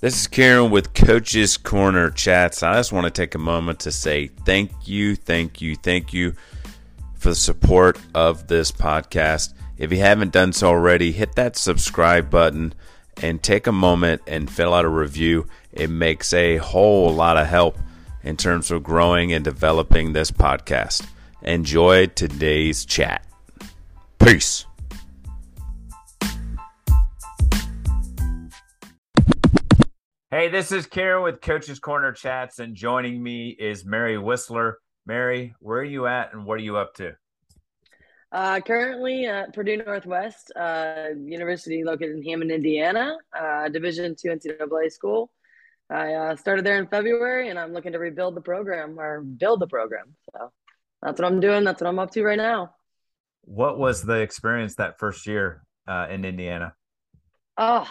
This is Karen with Coach's Corner Chats. I just want to take a moment to say thank you, thank you, thank you for the support of this podcast. If you haven't done so already, hit that subscribe button and take a moment and fill out a review. It makes a whole lot of help in terms of growing and developing this podcast. Enjoy today's chat. Peace. Hey, this is Karen with Coach's Corner Chats, and joining me is Mary Whistler. Mary, where are you at and what are you up to? Uh, currently at Purdue Northwest uh, University, located in Hammond, Indiana, uh, Division two NCAA school. I uh, started there in February, and I'm looking to rebuild the program or build the program. So that's what I'm doing. That's what I'm up to right now. What was the experience that first year uh, in Indiana? Oh,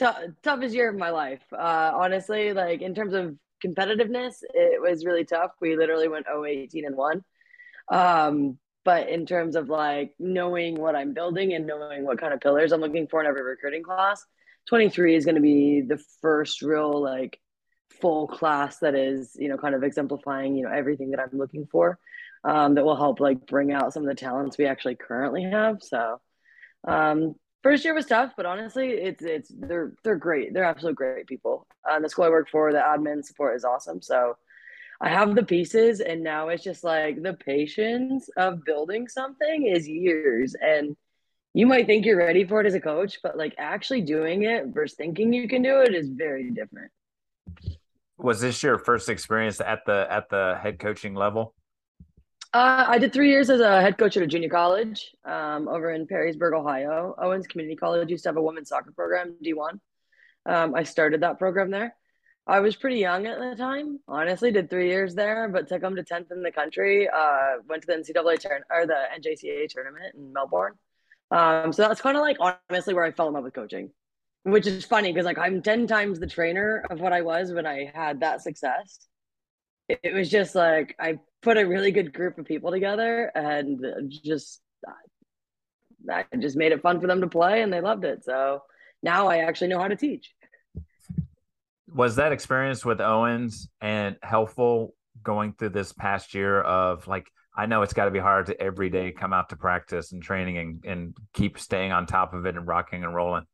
t- toughest year of my life. Uh, honestly, like in terms of competitiveness, it was really tough. We literally went 0 18 and 1. Um, but in terms of like knowing what I'm building and knowing what kind of pillars I'm looking for in every recruiting class, 23 is going to be the first real like full class that is, you know, kind of exemplifying, you know, everything that I'm looking for. Um, that will help like bring out some of the talents we actually currently have. So um, first year was tough, but honestly, it's it's they're they're great. They're absolute great people. Uh, the school I work for, the admin support is awesome. So I have the pieces, and now it's just like the patience of building something is years. And you might think you're ready for it as a coach, but like actually doing it versus thinking you can do it is very different. Was this your first experience at the at the head coaching level? Uh, I did three years as a head coach at a junior college um, over in Perrysburg, Ohio. Owens Community College used to have a women's soccer program, D1. Um, I started that program there. I was pretty young at the time. Honestly, did three years there, but took them to tenth in the country. Uh, went to the NCAA turn or the NJCAA tournament in Melbourne. Um, so that's kind of like honestly where I fell in love with coaching, which is funny because like I'm ten times the trainer of what I was when I had that success. It was just like I put a really good group of people together and just I just made it fun for them to play and they loved it. So now I actually know how to teach was that experience with Owens and helpful going through this past year of like I know it's got to be hard to every day come out to practice and training and, and keep staying on top of it and rocking and rolling.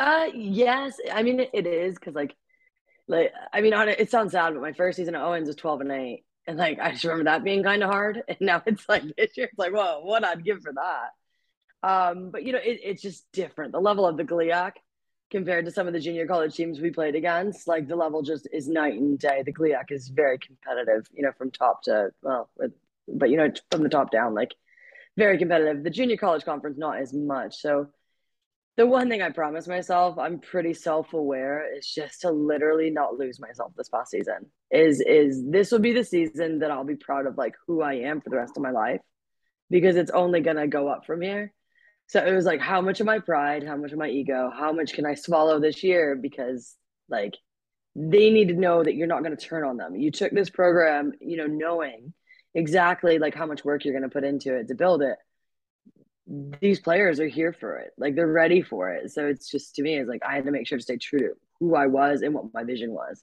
Uh, yes. I mean, it, is because like, like I mean, on it, it sounds sad, but my first season at Owens was twelve and eight, and like I just remember that being kind of hard. And now it's like this year, it's like, whoa, what I'd give for that. Um, but you know, it, it's just different. The level of the GLIAC compared to some of the junior college teams we played against. Like the level just is night and day. The GLIAC is very competitive, you know, from top to well, but you know, from the top down, like very competitive. The junior college conference not as much. So the one thing I promised myself, I'm pretty self-aware, is just to literally not lose myself this past season. Is is this will be the season that I'll be proud of like who I am for the rest of my life because it's only gonna go up from here. So it was like, how much of my pride, how much of my ego, how much can I swallow this year? Because like they need to know that you're not to turn on them. You took this program, you know, knowing exactly like how much work you're to put into it to build it. These players are here for it. Like they're ready for it. So it's just to me, it's like I had to make sure to stay true to who I was and what my vision was.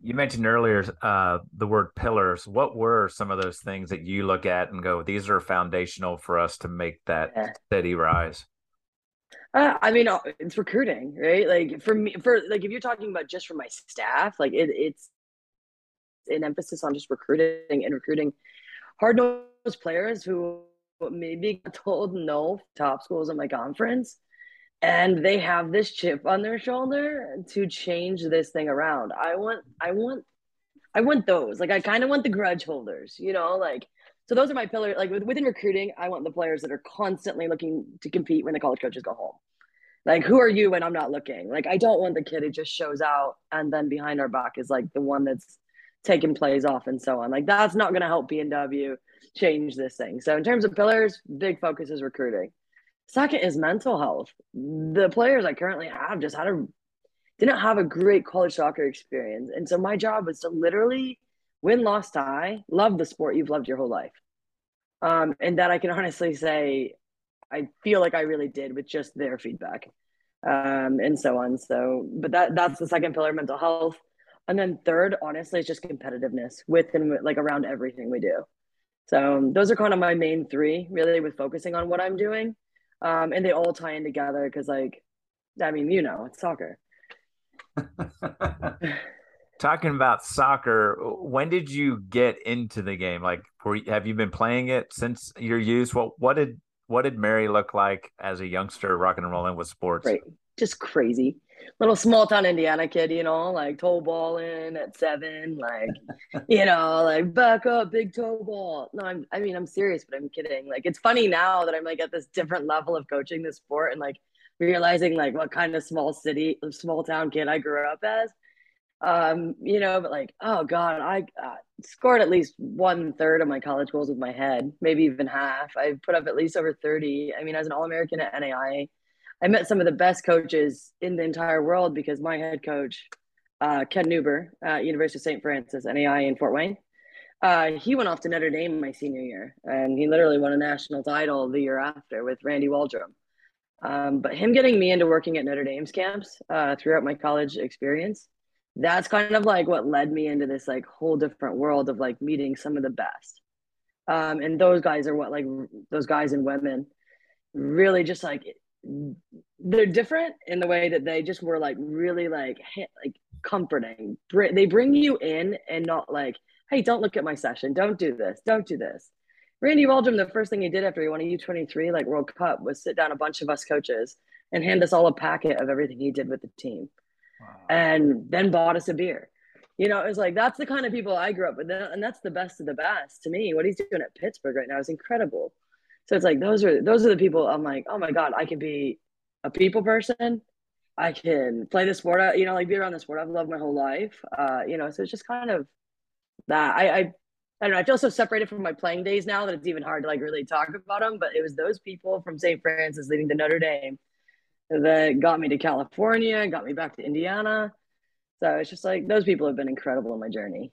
You mentioned earlier uh, the word pillars. What were some of those things that you look at and go, these are foundational for us to make that yeah. steady rise? Uh, I mean, uh, it's recruiting, right? Like for me, for like if you're talking about just for my staff, like it, it's an emphasis on just recruiting and recruiting hard nosed players who maybe told no top schools in my conference and they have this chip on their shoulder to change this thing around. I want, I want, I want those. Like, I kind of want the grudge holders, you know, like, so those are my pillars. Like within recruiting, I want the players that are constantly looking to compete when the college coaches go home. Like, who are you when I'm not looking? Like, I don't want the kid who just shows out and then behind our back is like the one that's taking plays off and so on. Like, that's not going to help PNW change this thing. So, in terms of pillars, big focus is recruiting. Second is mental health. The players I currently have just had a didn't have a great college soccer experience. And so my job was to literally win, lost, tie, love the sport you've loved your whole life. Um, and that I can honestly say I feel like I really did with just their feedback. um, and so on. So, but that that's the second pillar, mental health, and then third, honestly, it's just competitiveness with and like around everything we do. So those are kind of my main three, really, with focusing on what I'm doing, um, and they all tie in together because, like, I mean, you know, it's soccer. Talking about soccer, when did you get into the game? Like, have you been playing it since your youth? What what did what did Mary look like as a youngster, rocking and rolling with sports? Right, just crazy. Little small town Indiana kid, you know, like toe balling at seven, like, you know, like back up, big toe ball. No, I'm, I mean, I'm serious, but I'm kidding. Like, it's funny now that I'm like at this different level of coaching the sport and like realizing like what kind of small city, small town kid I grew up as. Um, you know, but like, oh God, I uh, scored at least one third of my college goals with my head, maybe even half. I put up at least over 30. I mean, as an All American at NAIA, I met some of the best coaches in the entire world because my head coach, uh, Ken Nuber, at University of St. Francis, NAIA in Fort Wayne, uh, he went off to Notre Dame my senior year, and he literally won a national title the year after with Randy Waldrum. Um, but him getting me into working at Notre Dame's camps uh, throughout my college experience, that's kind of like what led me into this like whole different world of like meeting some of the best. Um, and those guys are what like those guys and women really just like they're different in the way that they just were like really like like comforting. They bring you in and not like, hey, don't look at my session, don't do this, don't do this. Randy Waldrum, the first thing he did after he won a U23 like World Cup was sit down a bunch of us coaches and hand us all a packet of everything he did with the team, wow. and then bought us a beer. You know, it was like that's the kind of people I grew up with, and that's the best of the best to me. What he's doing at Pittsburgh right now is incredible. So it's like those are those are the people I'm like, oh my god, I can be a people person. I can play the sport. You know, like be around the sport I've loved my whole life. Uh, you know, so it's just kind of that. I, I I don't know. I feel so separated from my playing days now that it's even hard to like really talk about them. But it was those people from St. Francis leading to Notre Dame that got me to California, got me back to Indiana. So it's just like those people have been incredible in my journey.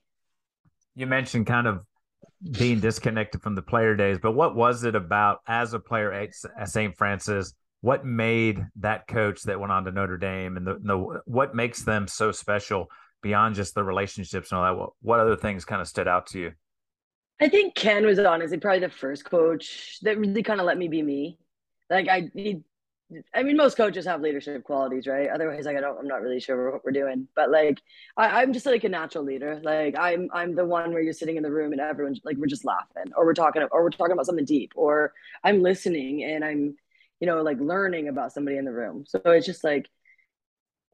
You mentioned kind of being disconnected from the player days, but what was it about as a player at St. Francis? What made that coach that went on to Notre Dame and the, the what makes them so special beyond just the relationships and all that? What, what other things kind of stood out to you? I think Ken was honestly probably the first coach that really kind of let me be me. Like I, he, I mean, most coaches have leadership qualities, right? Otherwise, like I don't, I'm not really sure what we're doing. But like, I, I'm just like a natural leader. Like I'm, I'm the one where you're sitting in the room and everyone's like we're just laughing, or we're talking, or we're talking about something deep, or I'm listening and I'm, you know, like learning about somebody in the room. So it's just like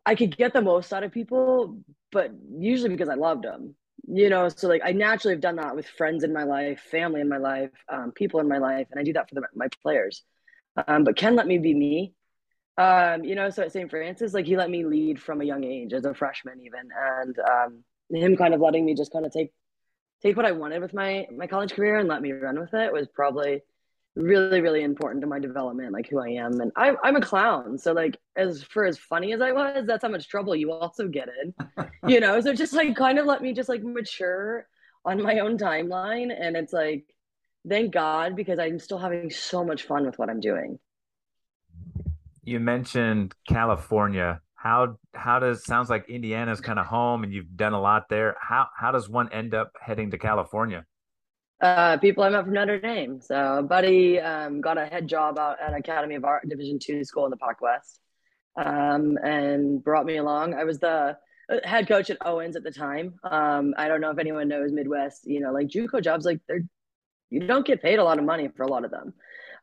I could get the most out of people, but usually because I loved them you know so like i naturally have done that with friends in my life family in my life um, people in my life and i do that for the, my players um, but ken let me be me. Um, you know so at st francis like he let me lead from a young age as a freshman even. And um, him kind of letting me just kind of take take what i wanted with my my college career and let me run with it was probably really really important to my development like who i am. And I, i'm a clown. So like as for as funny as i was that's how much trouble you also get in you know? So just like kind of let me just like mature on my own timeline. And it's like thank god because i'm still having so much fun with what i'm doing you mentioned california how how does sounds like indiana's kind of home and you've done a lot there how how does one end up heading to california uh, people I met from Notre Dame. So, buddy um, got a head job out at Academy of Art Division two school in the Pac West, um, and brought me along. I was the uh, head coach at Owens at the time. Um, I don't know if anyone knows Midwest. You know, like JUCO jobs, like they're you don't get paid a lot of money for a lot of them.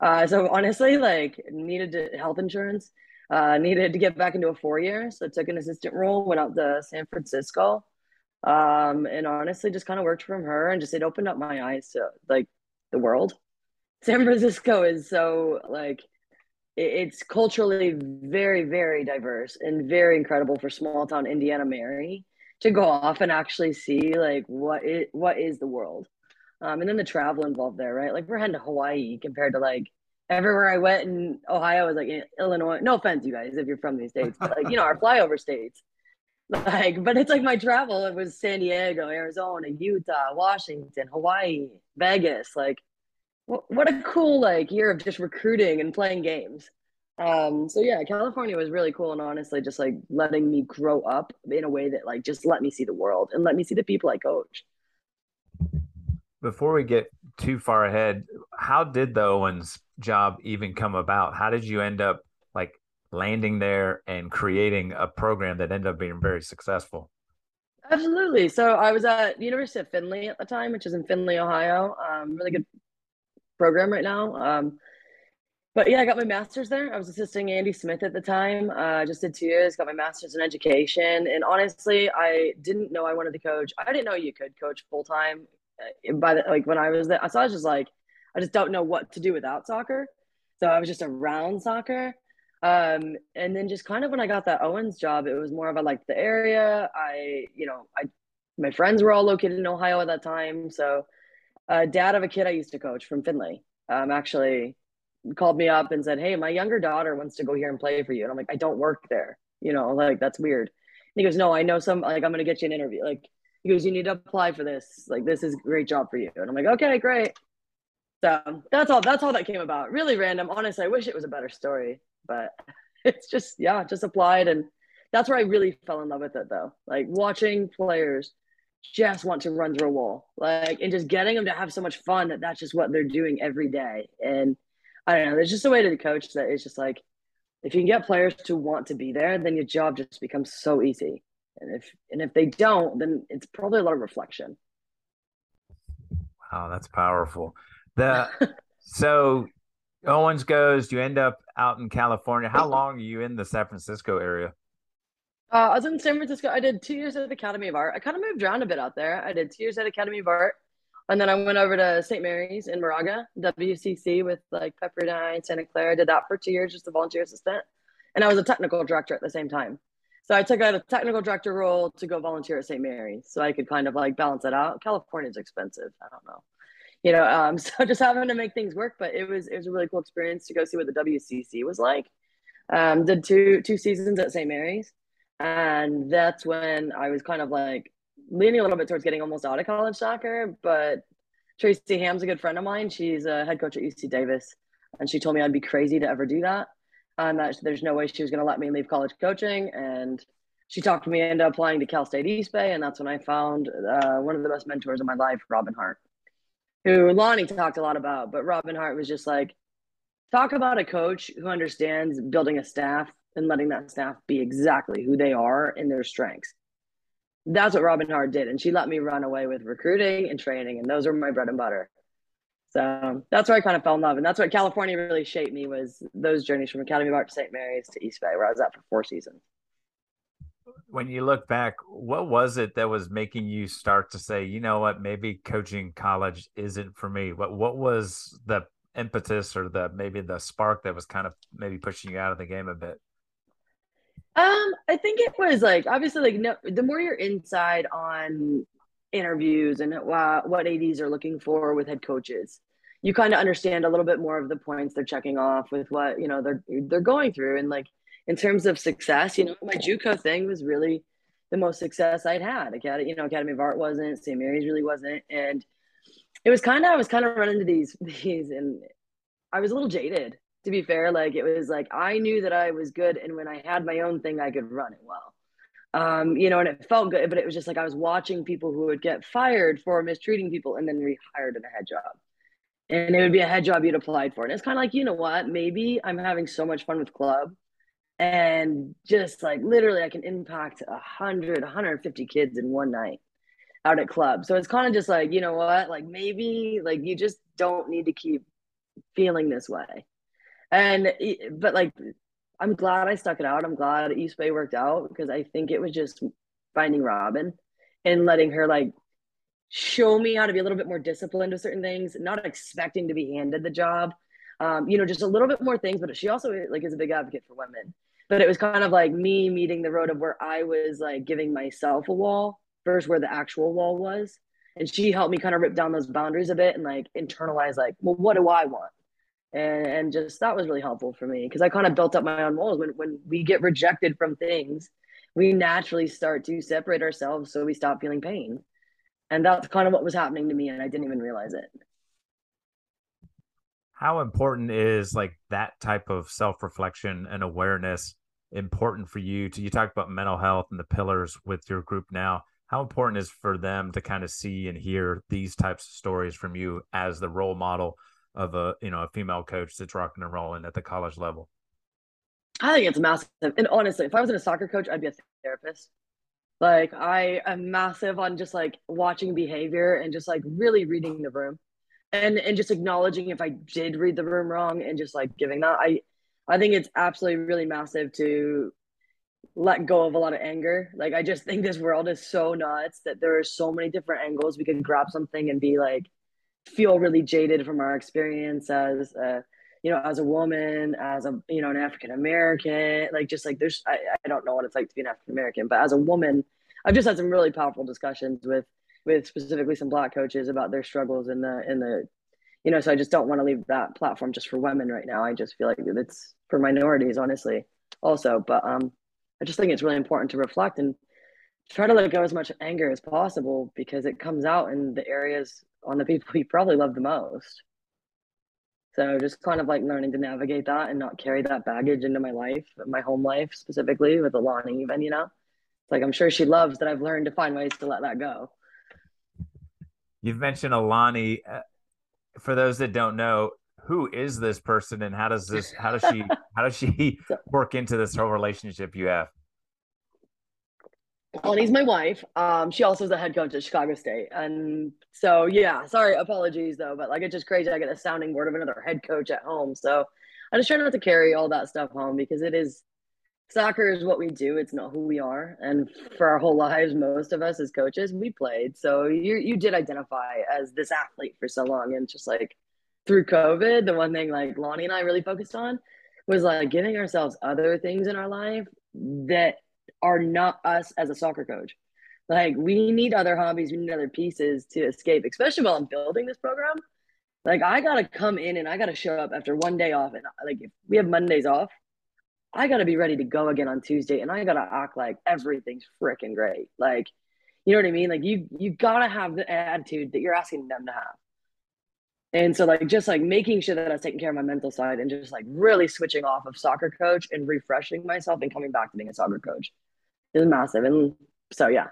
Uh, so honestly, like needed to, health insurance, uh, needed to get back into a four year. So took an assistant role, went out to San Francisco um, and honestly just kind of worked from her and just it opened up my eyes to like the world san francisco is so like it's culturally very very diverse and very incredible for small town indiana mary to go off and actually see like what it what is the world um, and then the travel involved there right like we're heading to hawaii compared to like everywhere i went in ohio was like illinois no offense you guys if you're from these states but like you know our flyover states like, but it's like my travel. It was San Diego, Arizona, Utah, Washington, Hawaii, Vegas. Like, what a cool like year of just recruiting and playing games. Um, so yeah, California was really cool and honestly just like letting me grow up in a way that like just let me see the world and let me see the people I coach. Before we get too far ahead, how did the Owens job even come about? How did you end up like landing there and creating a program that ended up being very successful? Absolutely. So I was at University of Findlay at the time, which is in Findlay, Ohio. Um, really good program right now. Um, but yeah, I got my master's there. I was assisting Andy Smith at the time. I uh, just did two years, got my master's in education. And honestly, I didn't know I wanted to coach. I didn't know you could coach full time by the, like when I was there. So I was just like, I just don't know what to do without soccer. So I was just around soccer. Um, and then just kind of when I got that Owens job, it was more of a like the area. I, you know, I, my friends were all located in Ohio at that time. So, uh, dad of a kid I used to coach from Findlay, um, actually called me up and said, Hey, my younger daughter wants to go here and play for you. And I'm like, I don't work there. You know, like that's weird. And he goes, No, I know some, like, I'm going to get you an interview. Like, he goes, You need to apply for this. Like, this is a great job for you. And I'm like, Okay, great. So that's all, that's all that came about. Really random. Honestly, I wish it was a better story, but it's just, yeah, just applied. And that's where I really fell in love with it though. Like watching players just want to run through a wall, like, and just getting them to have so much fun that that's just what they're doing every day. And, I don't know. There's just a way to the coach that is just like, if you can get players to want to be there, then your job just becomes so easy. And if and if they don't, then it's probably a lot of reflection. Wow, that's powerful. The so Owens goes, you end up out in California. How long are you in the San Francisco area? Uh, I was in San Francisco. I did two years at the Academy of Art. I kind of moved around a bit out there. I did two years at Academy of Art. And then I went over to St. Mary's in Moraga, WCC with like Pepperdine, Santa Clara. I Did that for two years, just a volunteer assistant. And I was a technical director at the same time. So I took out a technical director role to go volunteer at St. Mary's so I could kind of like balance it out. California's expensive. I don't know. You know, um, so just having to make things work, but it was it was a really cool experience to go see what the WCC was like. Um, did two two seasons at St. Mary's, and that's when I was kind of like leaning a little bit towards getting almost out of college soccer, but Tracy Ham's a good friend of mine. She's a head coach at UC Davis, and she told me I'd be crazy to ever do that, and that there's no way she was going to let me leave college coaching. And she talked me into applying to Cal State East Bay, and that's when I found uh, one of the best mentors of my life, Robin Hart, who Lonnie talked a lot about. But Robin Hart was just like, talk about a coach who understands building a staff and letting that staff be exactly who they are and their strengths that's what Robin Hart did. And she let me run away with recruiting and training. And those are my bread and butter. So that's where I kind of fell in love. And that's what California really shaped me was those journeys from Academy of Art to St. Mary's to East Bay, where I was at for four seasons. When you look back, what was it that was making you start to say, you know what, maybe coaching college isn't for me? What what was the impetus or the maybe the spark that was kind of maybe pushing you out of the game a bit? Um, I think it was like obviously like no, the more you're inside on interviews and what what ads are looking for with head coaches, you kind of understand a little bit more of the points they're checking off with what you know they're they're going through and like in terms of success, you know, my JUCO thing was really the most success I'd had. Academy, you know, Academy of Art wasn't, St. Mary's really wasn't, and it was kind of I was kind of running into these these, and I was a little jaded to be fair like it was like i knew that i was good and when i had my own thing i could run it well um, you know and it felt good but it was just like i was watching people who would get fired for mistreating people and then rehired in a head job. And it would be a head job you'd applied for. And it's kind of like you know what? Maybe i'm having so much fun with club and just like literally i can impact 100 150 kids in one night out at club. So it's kind of just like you know what? Like maybe like you just don't need to keep feeling this way. And but like I'm glad I stuck it out. I'm glad East Bay worked out because I think it was just finding Robin and letting her like show me how to be a little bit more disciplined with certain things, not expecting to be handed the job. Um, you know, just a little bit more things. But she also like is a big advocate for women. But it was kind of like me meeting the road of where I was like giving myself a wall versus where the actual wall was. And she helped me kind of rip down those boundaries a bit and like internalize like, well, what do I want? And, and just that was really helpful for me because I kind of built up my own walls. When when we get rejected from things, we naturally start to separate ourselves so we stop feeling pain, and that's kind of what was happening to me, and I didn't even realize it. how important is like that type of self-reflection and awareness important for you to you talked about mental health and the pillars with your group now how important is for them to kind of see and hear these types of stories from you as the role model of a you know a female coach that's rocking and rolling at the college level? I think it's massive and honestly if i was a soccer coach i'd be a therapist. Like i am massive on just like watching behavior and just like really reading the room and and just acknowledging if i did read the room wrong and just like giving that. I i think it's absolutely really massive to let go of a lot of anger. Like I just think this world is so nuts that there are so many different angles we can grab something and be like feel really jaded from our experience as a, you know as a woman as a you know an African American like just like there's I, I don't know what it's like to be an African American but as a woman I've just had some really powerful discussions with with specifically some black coaches about their struggles in the in the you know so I just don't want to leave that platform just for women right now. I just feel like it's for minorities honestly also but um I just think it's really important to reflect and try to let go as much anger as possible because it comes out in the areas on the people you probably love the most. So just kind of like learning to navigate that and not carry that baggage into my life, my home life specifically with Alani even, you know. It's like I'm sure she loves that I've learned to find ways to let that go. You've mentioned Alani. Uh, for those that don't know, who is this person and how does this how does she how does she work into this whole relationship you have Lonnie's my wife. Um, she also is the head coach at Chicago State, and so yeah. Sorry, apologies though, but like it's just crazy. I get a sounding board of another head coach at home, so I just try not to carry all that stuff home because it is soccer is what we do. It's not who we are, and for our whole lives, most of us as coaches, we played. So you you did identify as this athlete for so long, and just like through COVID, the one thing like Lonnie and I really focused on was like giving ourselves other things in our life that are not us as a soccer coach. Like we need other hobbies, we need other pieces to escape, especially while I'm building this program. Like I gotta come in and I gotta show up after one day off, and like if we have Mondays off, I gotta be ready to go again on Tuesday, and I gotta act like everything's freaking great. Like, you know what I mean? Like you you gotta have the attitude that you're asking them to have. And so like just like making sure that I was taking care of my mental side and just like really switching off of soccer coach and refreshing myself and coming back to being a soccer coach is massive. And so yeah.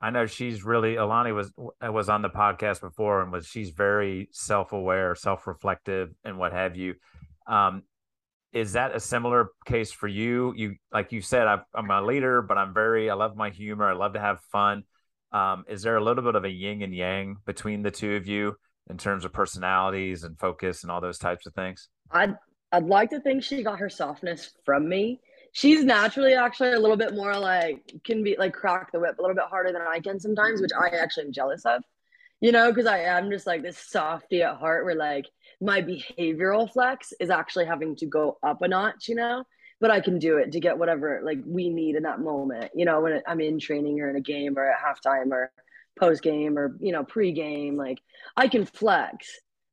I know she's really Alani was was on the podcast before and was she's very self-aware, self-reflective and what have you. Um, is that a similar case for you? You like you said, i am a leader, but I'm very I love my humor. I love to have fun. Um, is there a little bit of a yin and yang between the two of you in terms of personalities and focus and all those types of things? I'd I'd like to think she got her softness from me. She's naturally actually a little bit more like can be like crack the whip a little bit harder than I can sometimes, which I actually am jealous of. You know, because I am just like this softy at heart where like my behavioral flex is actually having to go up a notch, you know? But I can do it to get whatever like we need in that moment. You know, when I'm in training or in a game or at halftime or post game or you know pre-game, like I can flex.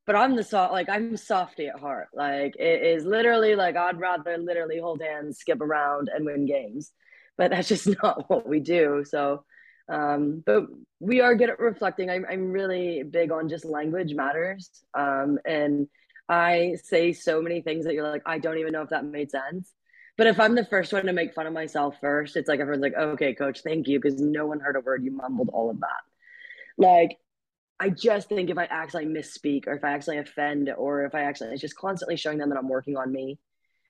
But I'm the soft, like I'm softy at heart. Like it is literally like I'd rather literally hold hands, skip around, and win games. But that's just not what we do. So, um, but we are good at reflecting. I'm I'm really big on just language matters. Um, and I say so many things that you're like, I don't even know if that made sense but if I'm the first one to make fun of myself first, it's like everyone's like, okay, coach, thank you, because no one heard a word. You mumbled all of that. Like, I just think if I actually misspeak or if I actually offend or if I actually, it's just constantly showing them that I'm working on me.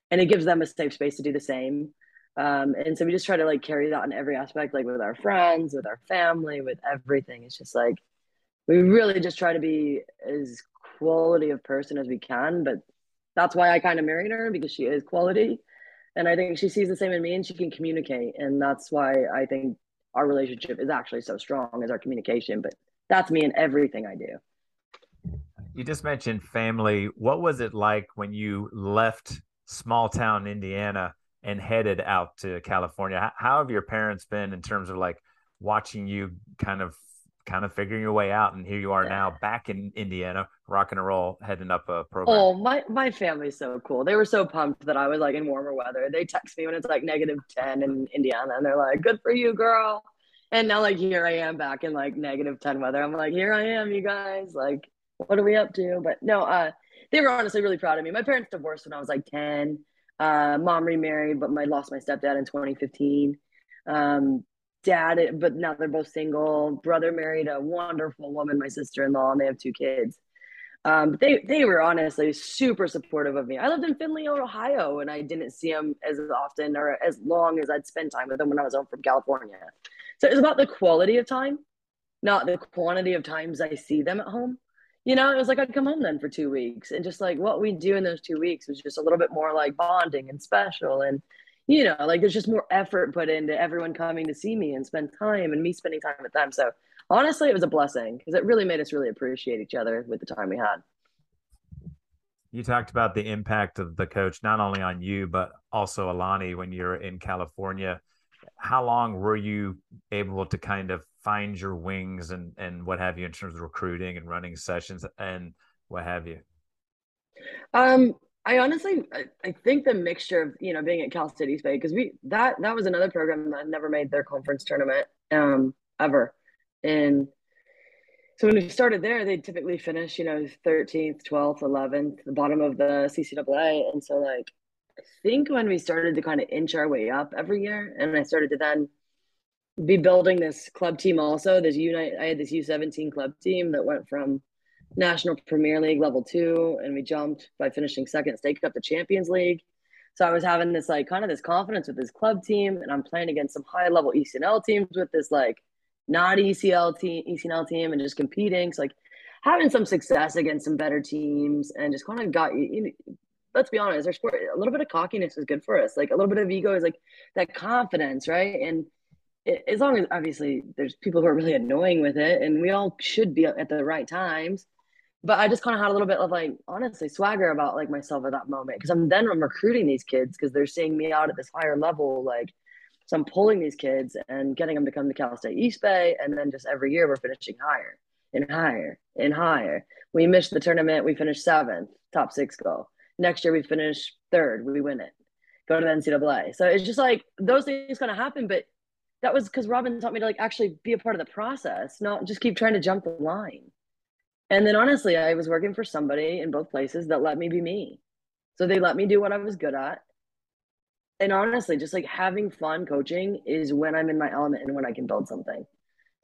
And it gives them a safe space to do the same. Um, and so we just try to like carry that in every aspect, like with our friends, with our family, with everything. It's just like we really just try to be as quality of person as we can. But that's why I kind of married her because she is quality and I think she sees the same in me and she can communicate. And that's why I think our relationship is actually so strong as our communication. But that's me in everything I do. You just mentioned family. What was it like when you left small town Indiana and headed out to California? How have your parents been in terms of like watching you kind of kind of figuring your way out and here you are now back in indiana rock and roll heading up a program oh my my family's so cool they were so pumped that i was like in warmer weather they text me when it's like negative 10 in indiana and they're like good for you girl and now like here i am back in like negative 10 weather i'm like here i am you guys like what are we up to? But no, uh, they were honestly really proud of me. My parents divorced when I was like 10. Uh, mom remarried, but I lost my stepdad in 2015. Um, dad, but now they're both single. Brother married a wonderful woman, my sister in law, and they have two kids. Um, but they they were honestly super supportive of me. I lived in Findlay, Ohio, and I didn't see them as often or as long as I'd spend time with them when I was home from California. So it was about the quality of time, not the quantity of times I see them at home. You know, it was like I'd come home then for two weeks, and just like what we do in those two weeks was just a little bit more like bonding and special, and you know, like there's just more effort put into everyone coming to see me and spend time, and me spending time with them. So honestly, it was a blessing because it really made us really appreciate each other with the time we had. You talked about the impact of the coach, not only on you, but also Alani when you're in California. How long were you able to kind of find your wings and, and what have you in terms of recruiting and running sessions and what have you? Um, I honestly, I, think the mixture of you know being at Cal State East Bay because we that that was another program that never made their conference tournament um, ever, and so when we started there, they typically finish, you know, 13th, 12th, 11th, the bottom of the CCAA. And so, like, I think when we started to kind of inch our way up every year, and I started to then be building this club team also, this unite, I had this U17 club team that went from National Premier League level two, and we jumped by finishing second, state up the Champions League. So I was having this like kind of this confidence with this club team, and I'm playing against some high level ECNL teams with this like not ECL team, ECNL team, and just competing. So like having some success against some better teams, and just kind of got you. know, let's be honest, our sport a little bit of cockiness is good for us. Like a little bit of ego is like that confidence, right? And as long as obviously there's people who are really annoying with it, and we all should be at the right times. But I just kind of had a little bit of like honestly swagger about like myself at that moment because I'm then I'm recruiting these kids because they're seeing me out at this higher level, like so I'm pulling these kids and getting them to come to Cal State East Bay. And then just every year we're finishing higher and higher and higher. We missed the tournament. We finished seventh, top six goal. Next year we finish third. We win it. Go to the NCAA. So it's just like those things kind of happen. But that was because Robin taught me to like actually be a part of the process, not just keep trying to jump the line. And then honestly, I was working for somebody in both places that let me be me. So they let me do what I was good at and honestly, just like having fun coaching is when I'm in my element and when I can build something.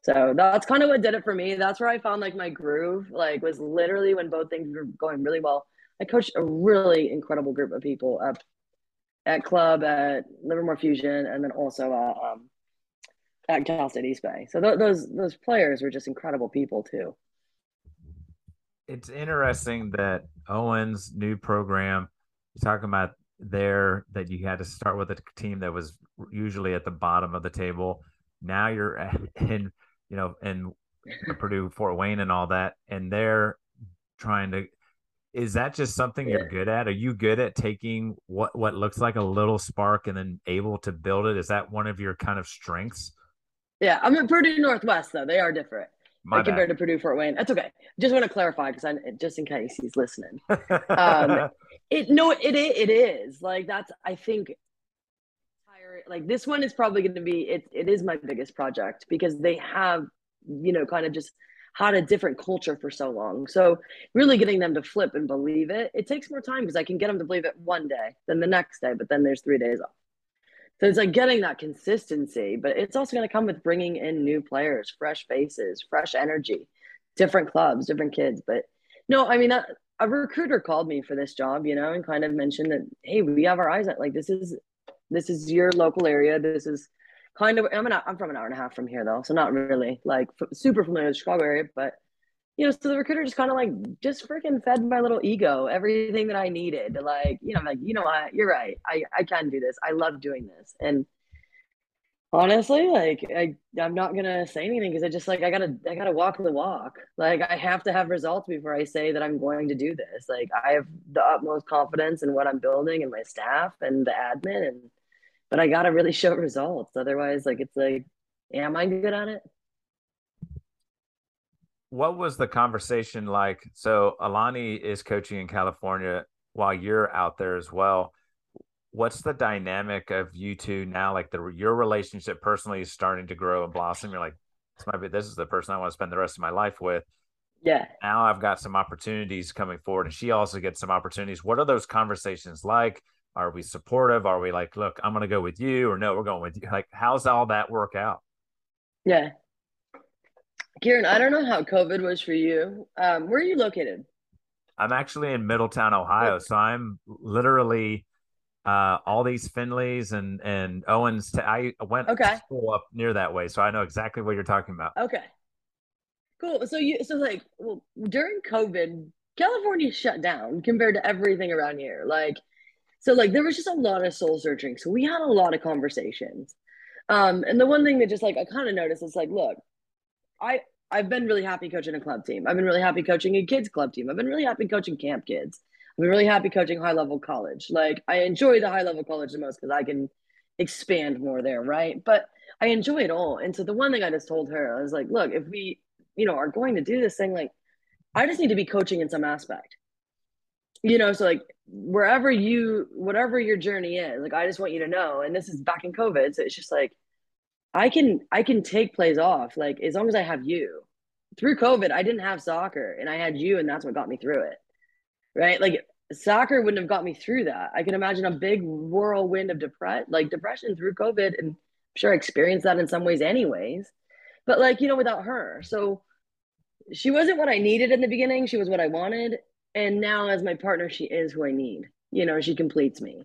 So that's kind of what did it for me. That's where I found like my groove, like was literally when both things were going really well. I coached a really incredible group of people up at club at Livermore Fusion and then also uh, um, at Cal State East Bay. So th- those those players were just incredible people too. It's interesting that Owen's new program. You're talking about there that you had to start with a team that was usually at the bottom of the table. Now you're in, you know, in Purdue, Fort Wayne, and all that, and they're trying to. Is that just something you're good at? Are you good at taking what what looks like a little spark and then able to build it? Is that one of your kind of strengths? Yeah, I'm at Purdue Northwest though. They are different. My like compared to Purdue Fort Wayne. That's okay. Just want to clarify because I just in case he's listening. Um, it no, it it is like that's I think like this one is probably going to be it. It is my biggest project because they have you know kind of just had a different culture for so long. So really getting them to flip and believe it, it takes more time because I can get them to believe it one day, then the next day, but then there's three days off. So it's like getting that consistency, but it's also going to come with bringing in new players, fresh faces, fresh energy, different clubs, different kids. But no, I mean, a recruiter called me for this job, you know, and kind of mentioned that, hey, we have our eyes on like this is this is your local area. This is kind of I'm an, I'm from an hour and a half from here though, so not really like super familiar with the Chicago area, but you know, so the recruiter just kind of like just freaking fed my little ego everything that I needed. Like, you know, like you know what, you're right. I I can do this. I love doing this, and honestly like i i'm not gonna say anything because i just like i gotta i gotta walk the walk like i have to have results before i say that i'm going to do this like i have the utmost confidence in what i'm building and my staff and the admin and but i gotta really show results otherwise like it's like am i good at it what was the conversation like so alani is coaching in california while you're out there as well what's the dynamic of you two now? Like the your relationship personally is starting to grow and blossom. You're like, this might be this is the person I want to spend the rest of my life with. Yeah. Now I've got some opportunities coming forward, and she also gets some opportunities. What are those conversations like? Are we supportive? Are we like, look, I'm going to go with you, or no, we're going with you? Like, how's all that work out? Yeah. Kieran, I don't know how COVID was for you. Um, where are you located? I'm actually in Middletown, Ohio, so I'm literally uh, all these Findlays and and Owens. To, I went okay. to school up near that way, so I know exactly what you're talking about. Okay, cool. So you so like well during COVID, California shut down compared to everything around here. Like so like there was just a lot of soul searching. So we had a lot of conversations. Um, and the one thing that just like I kind of noticed is like, look, I I've been really happy coaching a club team. I've been really happy coaching a kids club team. I've been really happy coaching camp kids. I've been really happy coaching high level college. Like I enjoy the high level college the most because I can expand more there, right? But I enjoy it all. And so the one thing I just told her, I was like, look, if we, you know, are going to do this thing, like I just need to be coaching in some aspect. You know, so like wherever you whatever your journey is, like I just want you to know. And this is back in COVID. So it's just like I can I can take plays off like as long as I have you. Through COVID, I didn't have soccer and I had you and that's what got me through it. Right? Like soccer wouldn't have got me through that. I can imagine a big whirlwind of depression like depression through COVID and I'm sure I experienced that in some ways anyways. But like, you know, without her. So she wasn't what I needed in the beginning, she was what I wanted and now as my partner she is who I need. You know, she completes me.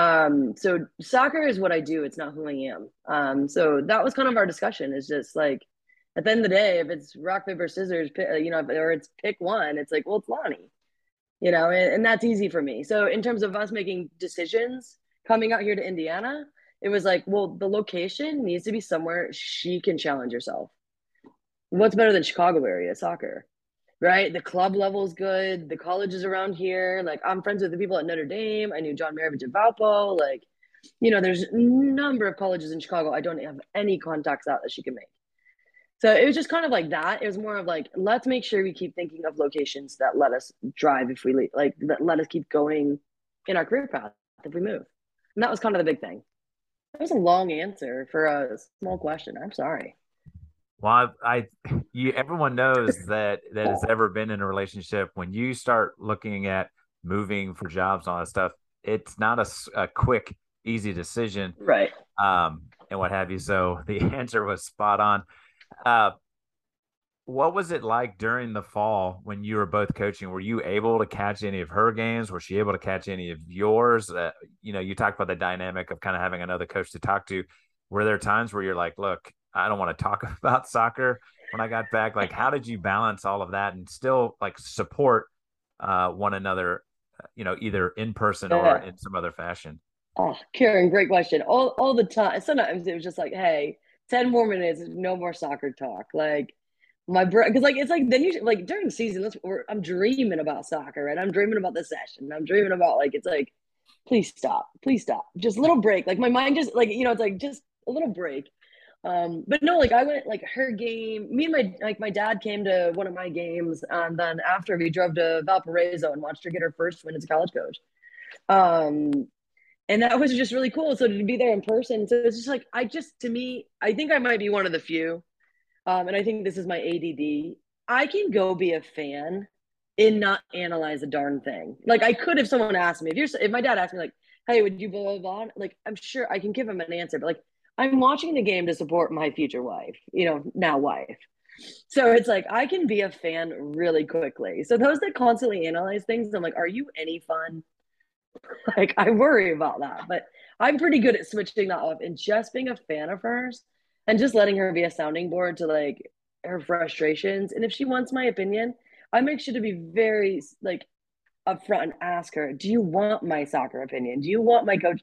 Um, so soccer is what I do. It's not who I am. Um, so that was kind of our discussion. Is just like at the end of the day, if it's rock paper scissors, you know, or it's pick one, it's like, well, it's Lonnie, you know, and, and that's easy for me. So in terms of us making decisions coming out here to Indiana, it was like, well, the location needs to be somewhere she can challenge herself. What's better than Chicago area soccer? Right? The club level is good. The colleges around here, like I'm friends with the people at Notre Dame. I knew John Marovich at Valpo. Like, you know, there's a number of colleges in Chicago. I don't have any contacts out that she can make. So it was just kind of like that. It was more of like, let's make sure we keep thinking of locations that let us drive if we leave, like that let us keep going in our career path if we move. And that was kind of the big thing. That was a long answer for a small question. I'm sorry. Well, I, I, you, everyone knows that that has ever been in a relationship. When you start looking at moving for jobs and all that stuff, it's not a, a quick, easy decision, right? Um, and what have you. So the answer was spot on. Uh, what was it like during the fall when you were both coaching? Were you able to catch any of her games? Was she able to catch any of yours? Uh, you know, you talked about the dynamic of kind of having another coach to talk to. Were there times where you're like, look, I don't want to talk about soccer when I got back. Like, how did you balance all of that and still like support uh, one another, you know, either in person or in some other fashion? Oh, Kieran, great question. All all the time. Sometimes it was just like, hey, 10 more minutes, no more soccer talk. Like my bro, because like it's like then you like during the season, that's where I'm dreaming about soccer, right? I'm dreaming about the session. I'm dreaming about like it's like, please stop, please stop, just a little break. Like my mind just like you know, it's like just a little break. Um, but no, like I went like her game. Me and my like my dad came to one of my games, and then after we drove to Valparaiso and watched her get her first win as a college coach. Um, and that was just really cool. So to be there in person, so it's just like I just to me, I think I might be one of the few, um, and I think this is my ADD. I can go be a fan and not analyze a darn thing. Like I could if someone asked me. If you're if my dad asked me like, "Hey, would you blah blah blah?" Like I'm sure I can give him an answer, but like I'm watching the game to support my future wife, you know, now wife. So it's like I can be a fan really quickly. So those that constantly analyze things, I'm like, are you any fun? like I worry about that, but I'm pretty good at switching that off and just being a fan of hers and just letting her be a sounding board to like her frustrations. And if she wants my opinion, I make sure to be very like upfront and ask her, do you want my soccer opinion? Do you want my coach?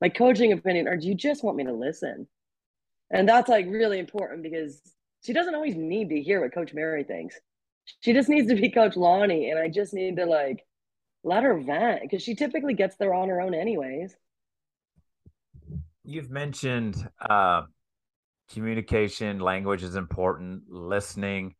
My coaching opinion or do you just want me to listen? And that's like really important because she doesn't always need to hear what coach mary thinks. She just needs to be coach lonnie and i just need to like let her vent because she typically gets there on her own anyways. You've mentioned uh communication language is important listening.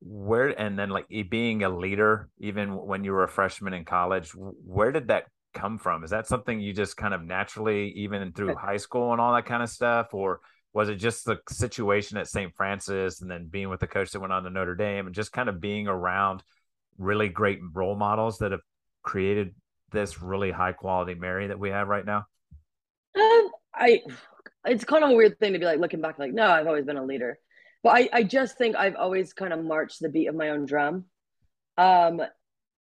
Where and then like being a leader even when you were a freshman in college where did that come from? Is that something you just kind of naturally, even through high school and all that kind of stuff, or Was it just the situation at St. Francis and then being with the coach that went on to Notre Dame and just kind of being around really great role models that have created this really high quality Mary that we have right now? Um, I it's kind of a weird thing to be like looking back like no i've always been a leader but i i just think i've always kind of marched the beat of my own drum um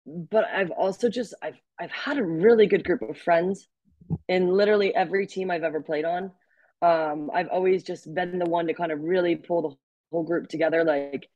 but i've also just i've i've had a really good group of friends in literally every team i've ever played on um i've always just been the one to kind of really pull the whole group together like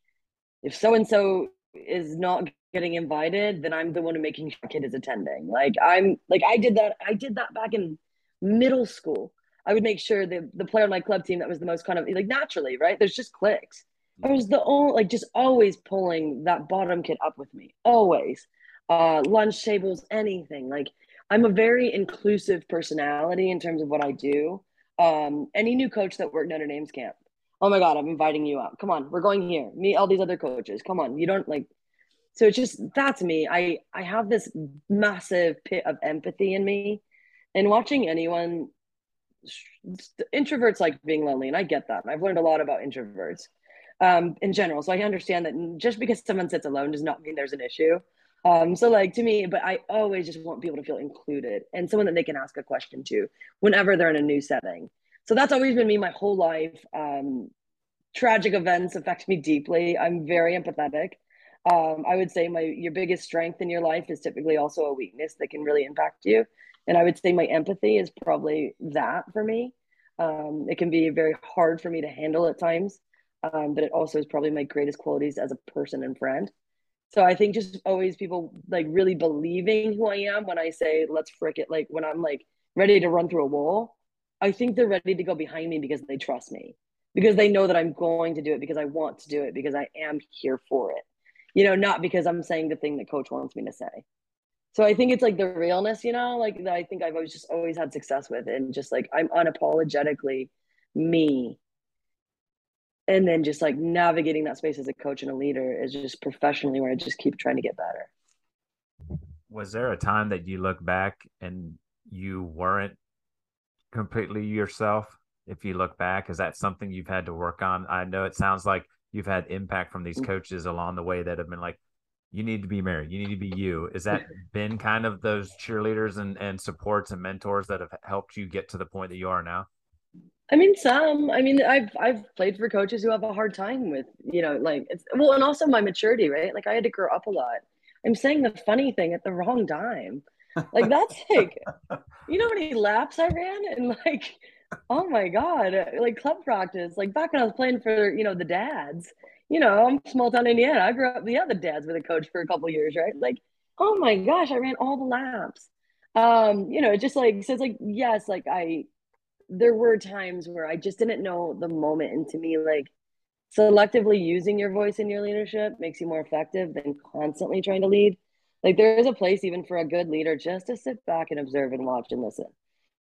if so and so is not getting invited then i'm the one making sure kid is attending like i'm like i did that i did that back in middle school I would make sure the the player on my club team that was the most kind of like naturally, right? There's just clicks. I was the only like just always pulling that bottom kid up with me, always. Uh, lunch tables, anything. Like I'm a very inclusive personality in terms of what I do. Um, any new coach that worked Notre Dame's camp, oh my god, I'm inviting you out. Come on, we're going here. Meet all these other coaches. Come on, you don't like. So it's just that's me. I I have this massive pit of empathy in me, and watching anyone introverts like being lonely and i get that i've learned a lot about introverts um, in general so i understand that just because someone sits alone does not mean there's an issue um, so like to me but i always just want people to feel included and someone that they can ask a question to whenever they're in a new setting. So that's always been me my whole life. Um, tragic events affect me deeply. I'm very empathetic. Um, i would say my your biggest strength in your life is typically also a weakness that can really impact you. And I would say my empathy is probably that for me. Um, it can be very hard for me to handle at times, um, but it also is probably my greatest qualities as a person and friend. So I think just always people like really believing who I am when I say let's frick it. Like when I'm like ready to run through a wall, I think they're ready to go behind me because they trust me, because they know that I'm going to do it because I want to do it because I am here for it. You know, not because I'm saying the thing that coach wants me to say so I think it's like the realness, you know, like that I think I've always just always had success with and just like I'm unapologetically me. And then just like navigating that space as a coach and a leader is just professionally where I just keep trying to get better. Was there a time that you look back and you weren't completely yourself? If you look back, is that something you've had to work on? I know it sounds like you've had impact from these mm. coaches along the way that have been like, you need to be married. You need to be you. Is that been kind of those cheerleaders and, and supports and mentors that have helped you get to the point that you are now? I mean, some. I mean, I've I've played for coaches who have a hard time with, you know, like it's well, and also my maturity, right? Like I had to grow up a lot. I'm saying the funny thing at the wrong time. Like that's like, you know how many laps I ran and like, oh my god, like club practice. Like back when I was playing for, you know, the dads you know, I'm small town Indiana. I grew up, the other dads were the coach for a couple years, right? Like, oh my gosh, I ran all the laps. Um, you know, just like, so it's like, yes, like I, there were times where I just didn't know the moment. And to me, like, selectively using your voice in your leadership makes you more effective than constantly trying to lead. Like, there is a place even for a good leader just to sit back and observe and watch and listen.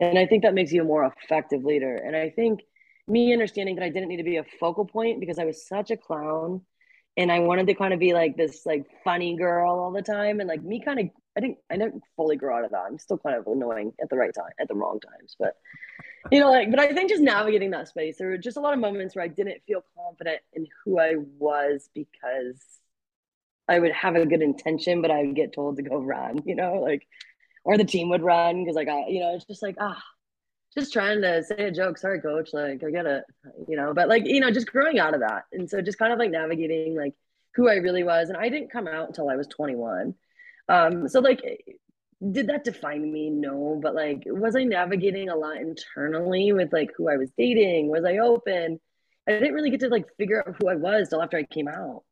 And I think that makes you a more effective leader. And I think, me understanding that I didn't need to be a focal point because I was such a clown and I wanted to kind of be like this like funny girl all the time and like me kind of I think I didn't fully grow out of that. I'm still kind of annoying at the right time at the wrong times, but you know like but I think just navigating that space there were just a lot of moments where I didn't feel confident in who I was because I would have a good intention but I would get told to go run, you know, like or the team would run because I you know it's just like ah just trying to say a joke. Sorry, coach. Like, I get it, you know, but like, you know, just growing out of that. And so just kind of like navigating like who I really was. And I didn't come out until I was 21. Um, so like, did that define me? No, but like, was I navigating a lot internally with like who I was dating? Was I open? I didn't really get to like figure out who I was till after I came out.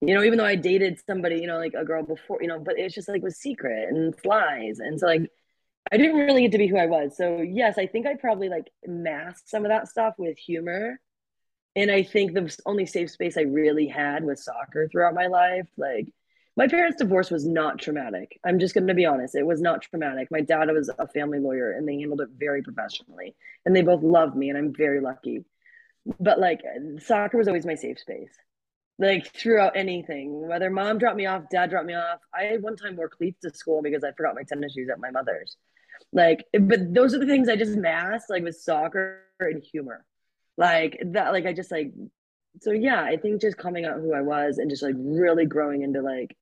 You know, even though I dated somebody, you know, like a girl before, you know, but it's just like was secret and flies. And so like mm-hmm. I didn't really get to be who I was. So yes, I think I probably like masked some of that stuff with humor. And I think the only safe space I really had was soccer throughout my life. Like my parents' divorce was not traumatic. I'm just going to be honest. It was not traumatic. My dad was a family lawyer and they handled it very professionally. And they both loved me and I'm very lucky. But like soccer was always my safe space. Like throughout anything, whether mom dropped me off, dad dropped me off. I one time wore cleats to school because I forgot my tennis shoes at my mother's. Like, but those are the things I just masked, like with soccer and humor. like that like i just like so yeah i think just coming out who i was and just like really growing into like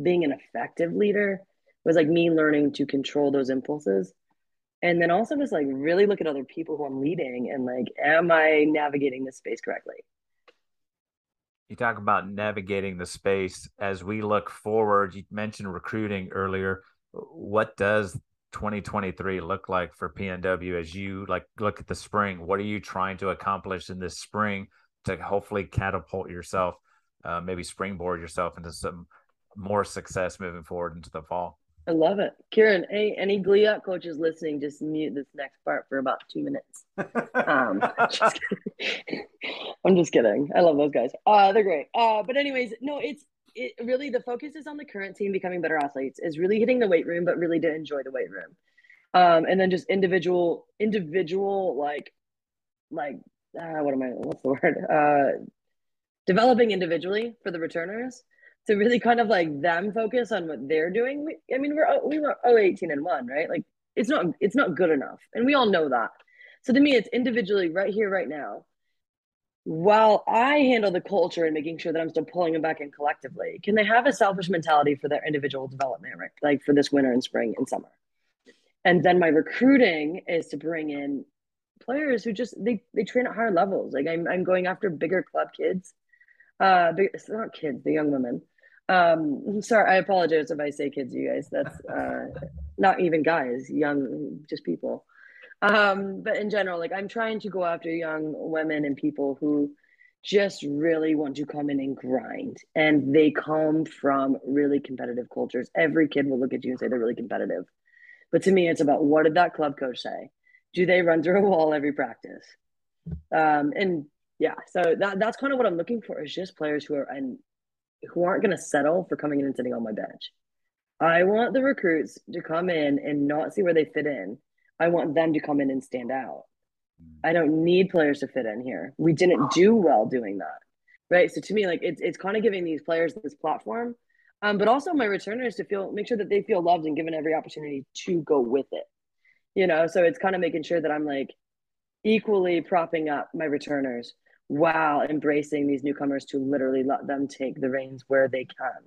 being an effective leader was like me learning to control those impulses. And then also just like really look at other people who i'm leading and like am i navigating this space correctly? You talk about navigating the space. As we look forward you mentioned recruiting earlier. What does 2023 look like for PNW as you like look at the spring? What are you trying to accomplish in this spring to hopefully catapult yourself, uh, maybe springboard yourself into some more success moving forward into the fall? I love it. Kieran, any, any GLIAC coaches listening, just mute this next part for about two minutes. Um, just I'm just kidding. I love those guys. Uh, they're great. Uh, but anyways, no, it's it really the focus is on the current team becoming better athletes is really hitting the weight room but really to enjoy the weight room um and then just individual individual like like uh, what am i what's the word uh developing individually for the returners to really kind of like them focus on what they're doing we, i mean we're oh, we were 18 and 1 right like it's not it's not good enough and we all know that so to me it's individually right here right now while I handle the culture and making sure that I'm still pulling them back in collectively, can they have a selfish mentality for their individual development, right? Like for this winter and spring and summer. And then my recruiting is to bring in players who just they they train at higher levels. Like I'm I'm going after bigger club kids. Uh it's not kids, the young women. Um sorry, I apologize if I say kids, you guys. That's uh not even guys, young just people. Um, but in general, like I'm trying to go after young women and people who just really want to come in and grind. And they come from really competitive cultures. Every kid will look at you and say they're really competitive. But to me, it's about what did that club coach say? Do they run through a wall every practice? Um, and yeah, so that that's kind of what I'm looking for is just players who are and who aren't going to settle for coming in and sitting on my bench. I want the recruits to come in and not see where they fit in I want them to come in and stand out. Mm. I don't need players to fit in here. We didn't do well doing that. Right. So to me, like it's it's kind of giving these players this platform. Um, but also my returners to feel make sure that they feel loved and given every opportunity to go with it. You know, so it's kind of making sure that I'm like equally propping up my returners while embracing these newcomers to literally let them take the reins where they can.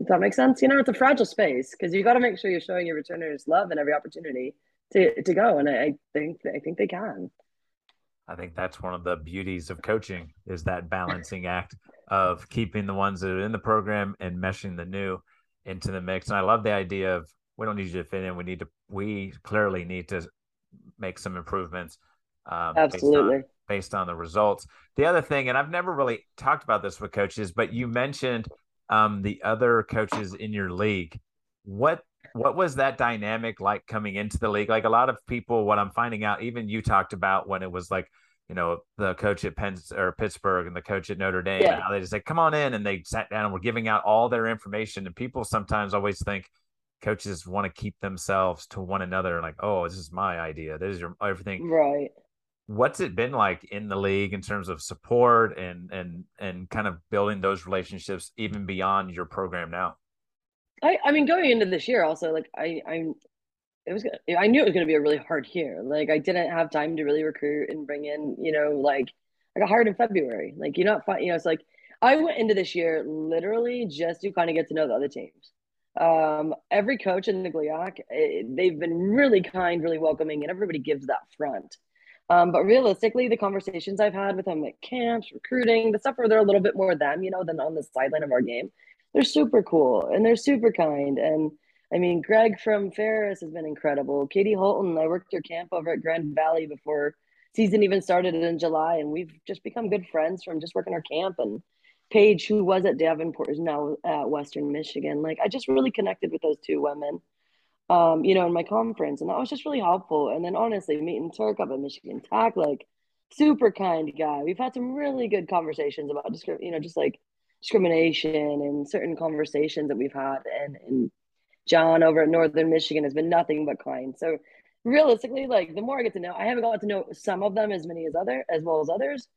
Does that make sense? You know, it's a fragile space because you got to make sure you're showing your returners love and every opportunity to to go. And I, I think I think they can. I think that's one of the beauties of coaching is that balancing act of keeping the ones that are in the program and meshing the new into the mix. And I love the idea of we don't need you to fit in. We need to we clearly need to make some improvements. Um, Absolutely. Based on, the results. The other thing, and I've never really talked about this with coaches, but you mentioned um, the other coaches in your league. What what was that dynamic like coming into the league? Like a lot of people, what I'm finding out, even you talked about when it was like, you know, the coach at Penn or Pittsburgh and the coach at Notre Dame. Yeah. they just say, "Come on in," and they sat down and were giving out all their information. And people sometimes always think coaches want to keep themselves to one another, like, "Oh, this is my idea. This is your everything." Right what's it been like in the league in terms of support and and and kind of building those relationships even beyond your program now? I i mean going into this year also like i i'm it was i knew it was going to be a really hard year. Like i didn't have time to really recruit and bring in you know like i got hired in february. Like you're not you know it's like i went into this year literally just to kind of get to know the other teams. Um every coach in the GLIAC, eh, they've been really kind really welcoming and everybody gives that front um, but realistically, the conversations I've had with them at camps, recruiting, the stuff where they're a little bit more them, you know, than on the sideline of our game, they're super cool and they're super kind. And I mean, Greg from Ferris has been incredible. Katie Hultin, I worked her camp over at Grand Valley before season even started in July, and we've just become good friends from just working our camp. And Paige, who was at Davenport, is now at Western Michigan. Like, I just really connected with those two women um, you know, in my conference. And that was just really helpful. And then honestly, meeting Turk up at Michigan Tech, like super kind guy. We've had some really good conversations about you know, just like discrimination and certain conversations that we've had. And, and John over at Northern Michigan has been nothing but kind. So realistically, like the more I get to know, I haven't got to know some of them as many as other as well as others.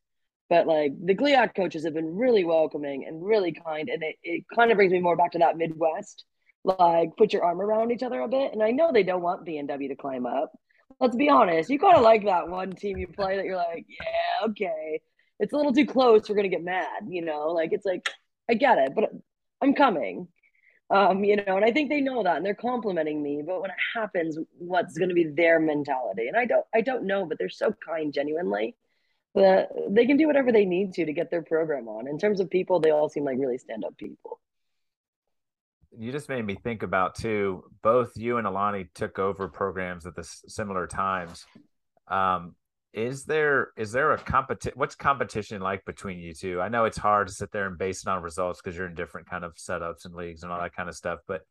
But like the GLIAC coaches have been really welcoming and really kind. And it, it kind of brings me more back to that Midwest like put your arm around each other a bit. And I know they don't want PNW to climb up. Let's be honest. You kind of like that one team you play that you're like, yeah, okay. It's a little too close. We're gonna get mad, you know. Like it's like I get it, but I'm coming. Um, you know, and I think they know that and they're complimenting me. But when it happens, what's to be their mentality? And I don't, I don't know. But they're so kind, genuinely, that they can do whatever they need to to get their program on. In terms of people, they all seem like really stand-up people. You just made me think about too. Both you and Alani took over programs at the similar times. Um, is there is there a competition what's competition like between you two i know it's hard to sit there and base it on results because you're in different kind of setups and leagues and all that kind of stuff but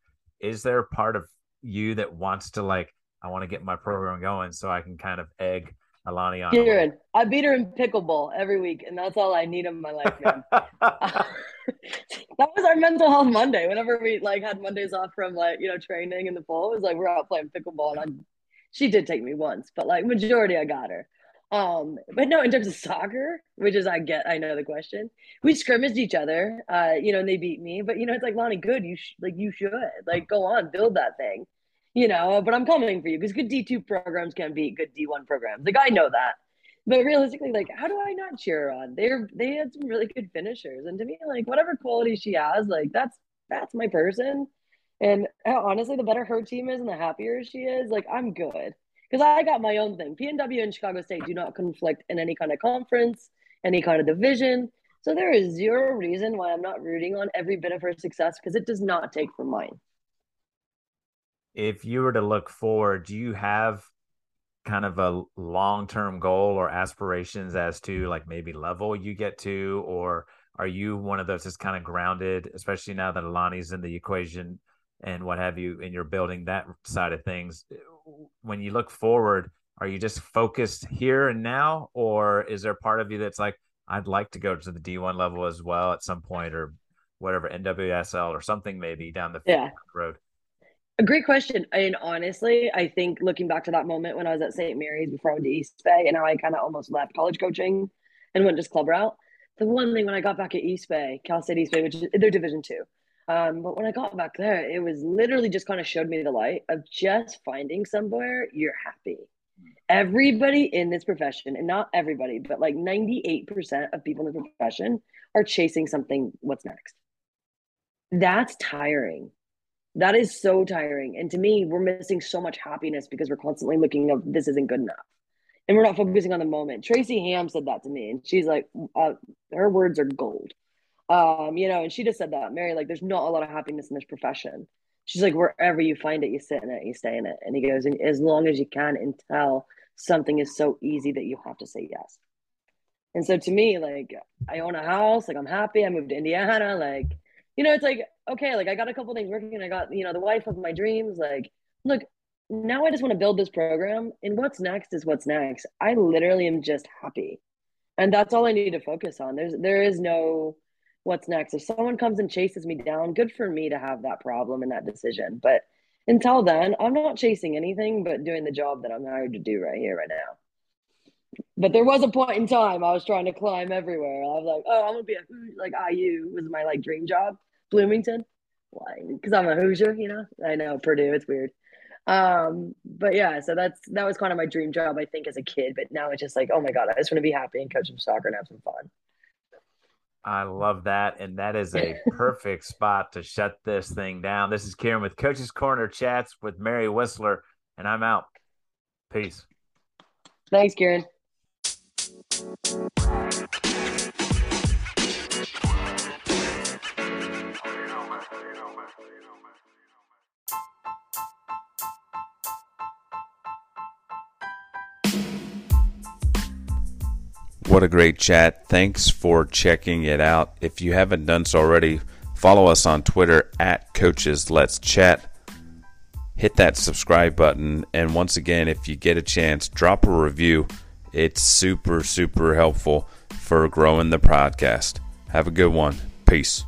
is there a part of you that wants to like i want to get my program going so i can kind of egg alani on Kieran, i beat her in pickleball every week and that's all i need in my life man. that was our mental health monday whenever we like had mondays off from like you know training in the fall it was like we're out playing pickleball and I, she did take me once but like majority i got her um, but no, in terms of soccer, which is I get, I know the question. We scrimmaged each other, uh, you know, and they beat me. But you know, it's like Lonnie, good. You sh- like you should like go on, build that thing, you know. But I'm coming for you because good D two programs can beat good D one programs. Like I know that. But realistically, like, how do I not cheer her on? They're they had some really good finishers, and to me, like, whatever quality she has, like that's that's my person. And honestly, the better her team is, and the happier she is, like I'm good because I got my own thing. PNW and Chicago State do not conflict in any kind of conference, any kind of division. So there is zero reason why I'm not rooting on every bit of her success because it does not take from mine. If you were to look forward, do you have kind of a long-term goal or aspirations as to like maybe level you get to or are you one of those that's kind of grounded especially now that Alani's in the equation and what have you and you're building that side of things eh, when you look forward, are you just focused here and now, or is there part of you that's like, I'd like to go to the D1 level as well at some point, or whatever NWSL or something maybe down the yeah. road? A great question. And honestly, I think looking back to that moment when I was at St. Mary's before I went to East Bay, and how I kind of almost left college coaching and went just club route. The one thing when I got back at East Bay, Cal State East Bay, which is their Division two, um, but when I got back there, it was literally just kind of showed me the light of just finding somewhere you're happy. Everybody in this profession, and not everybody, but like 98% of people in the profession are chasing something. What's next? That's tiring. That is so tiring. And to me, we're missing so much happiness because we're constantly looking of this isn't good enough. And we're not focusing on the moment. Tracy Ham said that to me, and she's like, uh, her words are gold um, you know, and she just said that, Mary, like, there's not a lot of happiness in this profession. She's like, wherever you find it, you sit in it, you stay in it. And he goes, and as long as you can until something is so easy that you have to say yes. And so to me, like, I own a house, like, I'm happy. I moved to Indiana. Like, you know, it's like, okay, like, I got a couple things working. I got, you know, the wife of my dreams. Like, look, now I just want to build this program. And what's next is what's next. I literally am just happy. And that's all I need to focus on. There's, there is no, what's next. If someone comes and chases me down, good for me to have that problem and that decision. But until then, I'm not chasing anything but doing the job that I'm hired to do right here, right now. But there was a point in time I was trying to climb everywhere. I was like, oh, I'm gonna be a like IU was my like dream job. Bloomington, why? Because I'm a Hoosier, you know. I know Purdue. It's weird. Um, but yeah, so that's that was kind of my dream job, I think, as a kid. But now it's just like, oh my god, I just want to be happy and coach some soccer and have some fun. I love that. And that is a perfect spot to shut this thing down. This is Kieran with Coach's Corner Chats with Mary Whistler, and I'm out. Peace. Thanks, Kieran. What a great chat. Thanks for checking it out. If you haven't done so already, follow us on Twitter at Coaches Let's Chat. Hit that subscribe button. And once again, if you get a chance, drop a review. It's super, super helpful for growing the podcast. Have a good one. Peace.